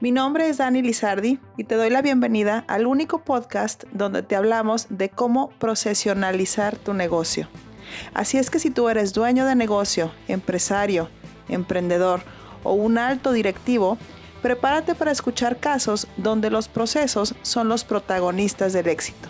Mi nombre es Dani Lizardi y te doy la bienvenida al único podcast donde te hablamos de cómo profesionalizar tu negocio. Así es que si tú eres dueño de negocio, empresario, emprendedor o un alto directivo, prepárate para escuchar casos donde los procesos son los protagonistas del éxito.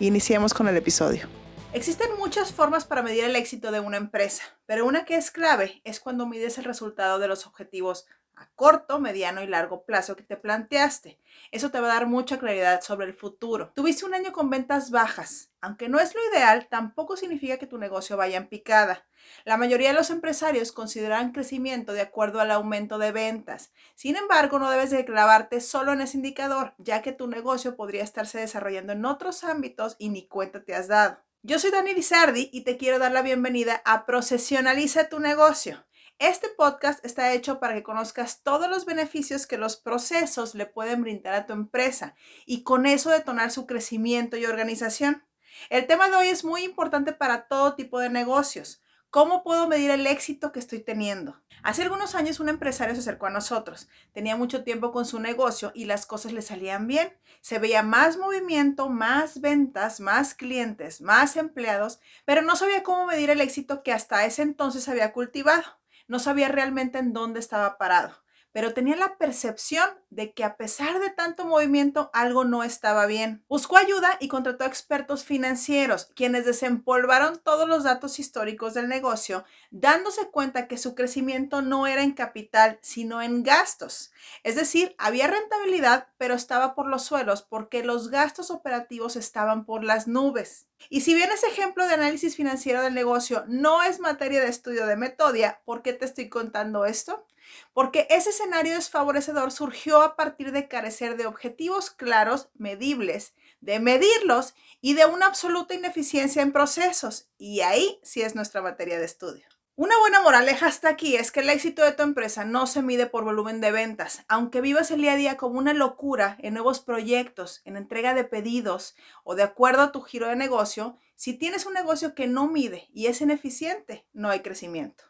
Iniciemos con el episodio. Existen muchas formas para medir el éxito de una empresa, pero una que es clave es cuando mides el resultado de los objetivos a corto, mediano y largo plazo que te planteaste. Eso te va a dar mucha claridad sobre el futuro. Tuviste un año con ventas bajas. Aunque no es lo ideal, tampoco significa que tu negocio vaya en picada. La mayoría de los empresarios consideran crecimiento de acuerdo al aumento de ventas. Sin embargo, no debes de clavarte solo en ese indicador, ya que tu negocio podría estarse desarrollando en otros ámbitos y ni cuenta te has dado. Yo soy Dani Lizardi y te quiero dar la bienvenida a Procesionaliza tu negocio. Este podcast está hecho para que conozcas todos los beneficios que los procesos le pueden brindar a tu empresa y con eso detonar su crecimiento y organización. El tema de hoy es muy importante para todo tipo de negocios. ¿Cómo puedo medir el éxito que estoy teniendo? Hace algunos años un empresario se acercó a nosotros. Tenía mucho tiempo con su negocio y las cosas le salían bien. Se veía más movimiento, más ventas, más clientes, más empleados, pero no sabía cómo medir el éxito que hasta ese entonces había cultivado. No sabía realmente en dónde estaba parado, pero tenía la percepción de que a pesar de tanto movimiento algo no estaba bien. Buscó ayuda y contrató expertos financieros, quienes desempolvaron todos los datos históricos del negocio, dándose cuenta que su crecimiento no era en capital, sino en gastos. Es decir, había rentabilidad, pero estaba por los suelos porque los gastos operativos estaban por las nubes. Y si bien ese ejemplo de análisis financiero del negocio no es materia de estudio de Metodia, ¿por qué te estoy contando esto? Porque ese escenario desfavorecedor surgió a partir de carecer de objetivos claros, medibles, de medirlos y de una absoluta ineficiencia en procesos. Y ahí sí es nuestra materia de estudio. Una buena moraleja hasta aquí es que el éxito de tu empresa no se mide por volumen de ventas, aunque vivas el día a día como una locura en nuevos proyectos, en entrega de pedidos o de acuerdo a tu giro de negocio, si tienes un negocio que no mide y es ineficiente, no hay crecimiento.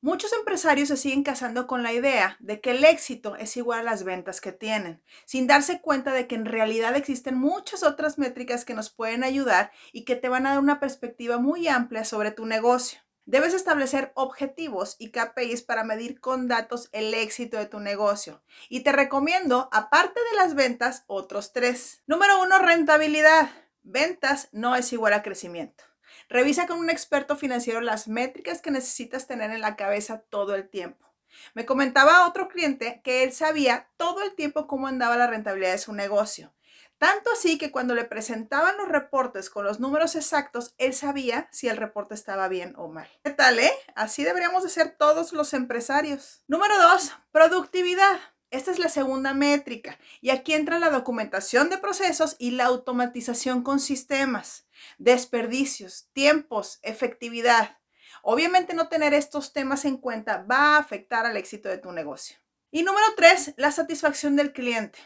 Muchos empresarios se siguen casando con la idea de que el éxito es igual a las ventas que tienen, sin darse cuenta de que en realidad existen muchas otras métricas que nos pueden ayudar y que te van a dar una perspectiva muy amplia sobre tu negocio. Debes establecer objetivos y KPIs para medir con datos el éxito de tu negocio. Y te recomiendo, aparte de las ventas, otros tres. Número uno, rentabilidad. Ventas no es igual a crecimiento. Revisa con un experto financiero las métricas que necesitas tener en la cabeza todo el tiempo. Me comentaba otro cliente que él sabía todo el tiempo cómo andaba la rentabilidad de su negocio. Tanto así que cuando le presentaban los reportes con los números exactos, él sabía si el reporte estaba bien o mal. ¿Qué tal, eh? Así deberíamos de ser todos los empresarios. Número dos, productividad. Esta es la segunda métrica y aquí entra la documentación de procesos y la automatización con sistemas, desperdicios, tiempos, efectividad. Obviamente no tener estos temas en cuenta va a afectar al éxito de tu negocio. Y número tres, la satisfacción del cliente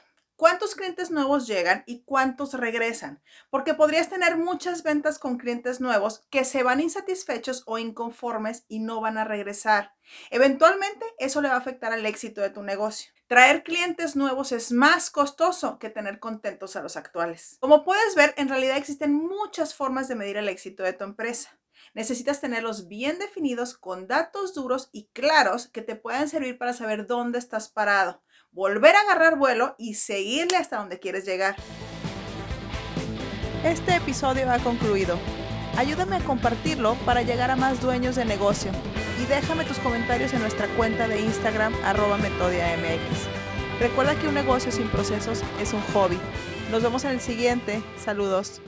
cuántos clientes nuevos llegan y cuántos regresan, porque podrías tener muchas ventas con clientes nuevos que se van insatisfechos o inconformes y no van a regresar. Eventualmente eso le va a afectar al éxito de tu negocio. Traer clientes nuevos es más costoso que tener contentos a los actuales. Como puedes ver, en realidad existen muchas formas de medir el éxito de tu empresa. Necesitas tenerlos bien definidos con datos duros y claros que te puedan servir para saber dónde estás parado volver a agarrar vuelo y seguirle hasta donde quieres llegar. Este episodio ha concluido. Ayúdame a compartirlo para llegar a más dueños de negocio y déjame tus comentarios en nuestra cuenta de Instagram arroba metodiamx. Recuerda que un negocio sin procesos es un hobby. Nos vemos en el siguiente. Saludos.